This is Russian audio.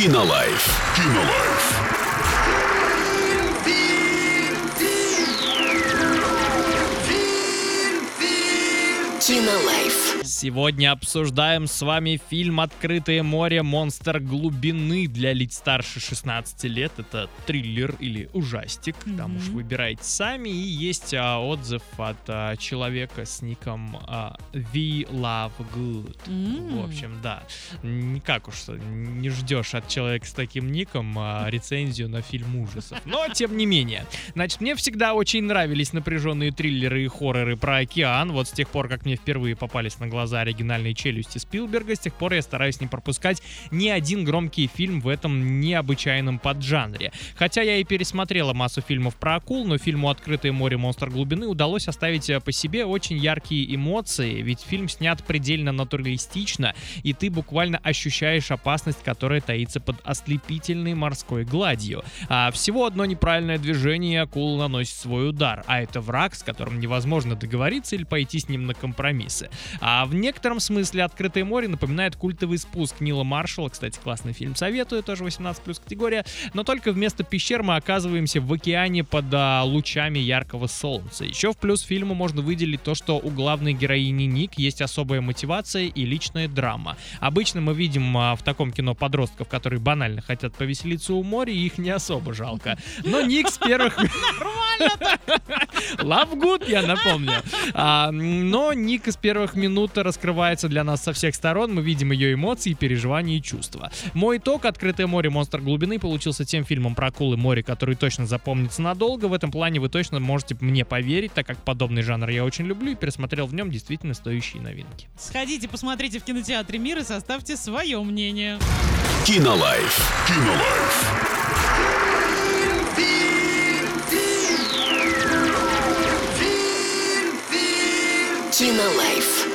Кинолайф. Кинолайф. Кинолайф. Сегодня обсуждаем с вами фильм «Открытое море. Монстр глубины» для лиц старше 16 лет. Это триллер или ужастик. Там уж выбирайте сами. И есть а, отзыв от а, человека с ником а, We Love Good. М. В общем, да. Никак уж не ждешь от человека с таким ником а, рецензию на фильм ужасов. Но, тем не менее. Значит, мне всегда очень нравились напряженные триллеры и хорроры про океан. Вот с тех пор, как мне впервые попались на глаза оригинальные челюсти Спилберга, с тех пор я стараюсь не пропускать ни один громкий фильм в этом необычайном поджанре. Хотя я и пересмотрела массу фильмов про акул, но фильму «Открытое море. Монстр глубины» удалось оставить э, по себе очень яркие эмоции, ведь фильм снят предельно натуралистично, и ты буквально ощущаешь опасность, которая таится под ослепительной морской гладью. А всего одно неправильное движение, и акула наносит свой удар, а это враг, с которым невозможно договориться или пойти с ним на компромиссы. А в некотором смысле «Открытое море» напоминает культовый спуск Нила Маршалла, кстати, классный фильм, советую, тоже 18 плюс категория, но только вместо пещер мы оказываемся в океане под а, лучами яркого солнца. Еще в плюс фильму можно выделить то, что у главной героини Ник есть особая мотивация и личная драма. Обычно мы видим а, в таком кино подростков, которые банально хотят повеселиться у моря, и их не особо жалко. Но Ник с первых... Love Good, я напомню. А, но Ник из первых минут раскрывается для нас со всех сторон. Мы видим ее эмоции, переживания и чувства. Мой итог «Открытое море. Монстр глубины» получился тем фильмом про акулы море, который точно запомнится надолго. В этом плане вы точно можете мне поверить, так как подобный жанр я очень люблю и пересмотрел в нем действительно стоящие новинки. Сходите, посмотрите в кинотеатре «Мир» и составьте свое мнение. Кинолайф. Кинолайф. Кинолайф.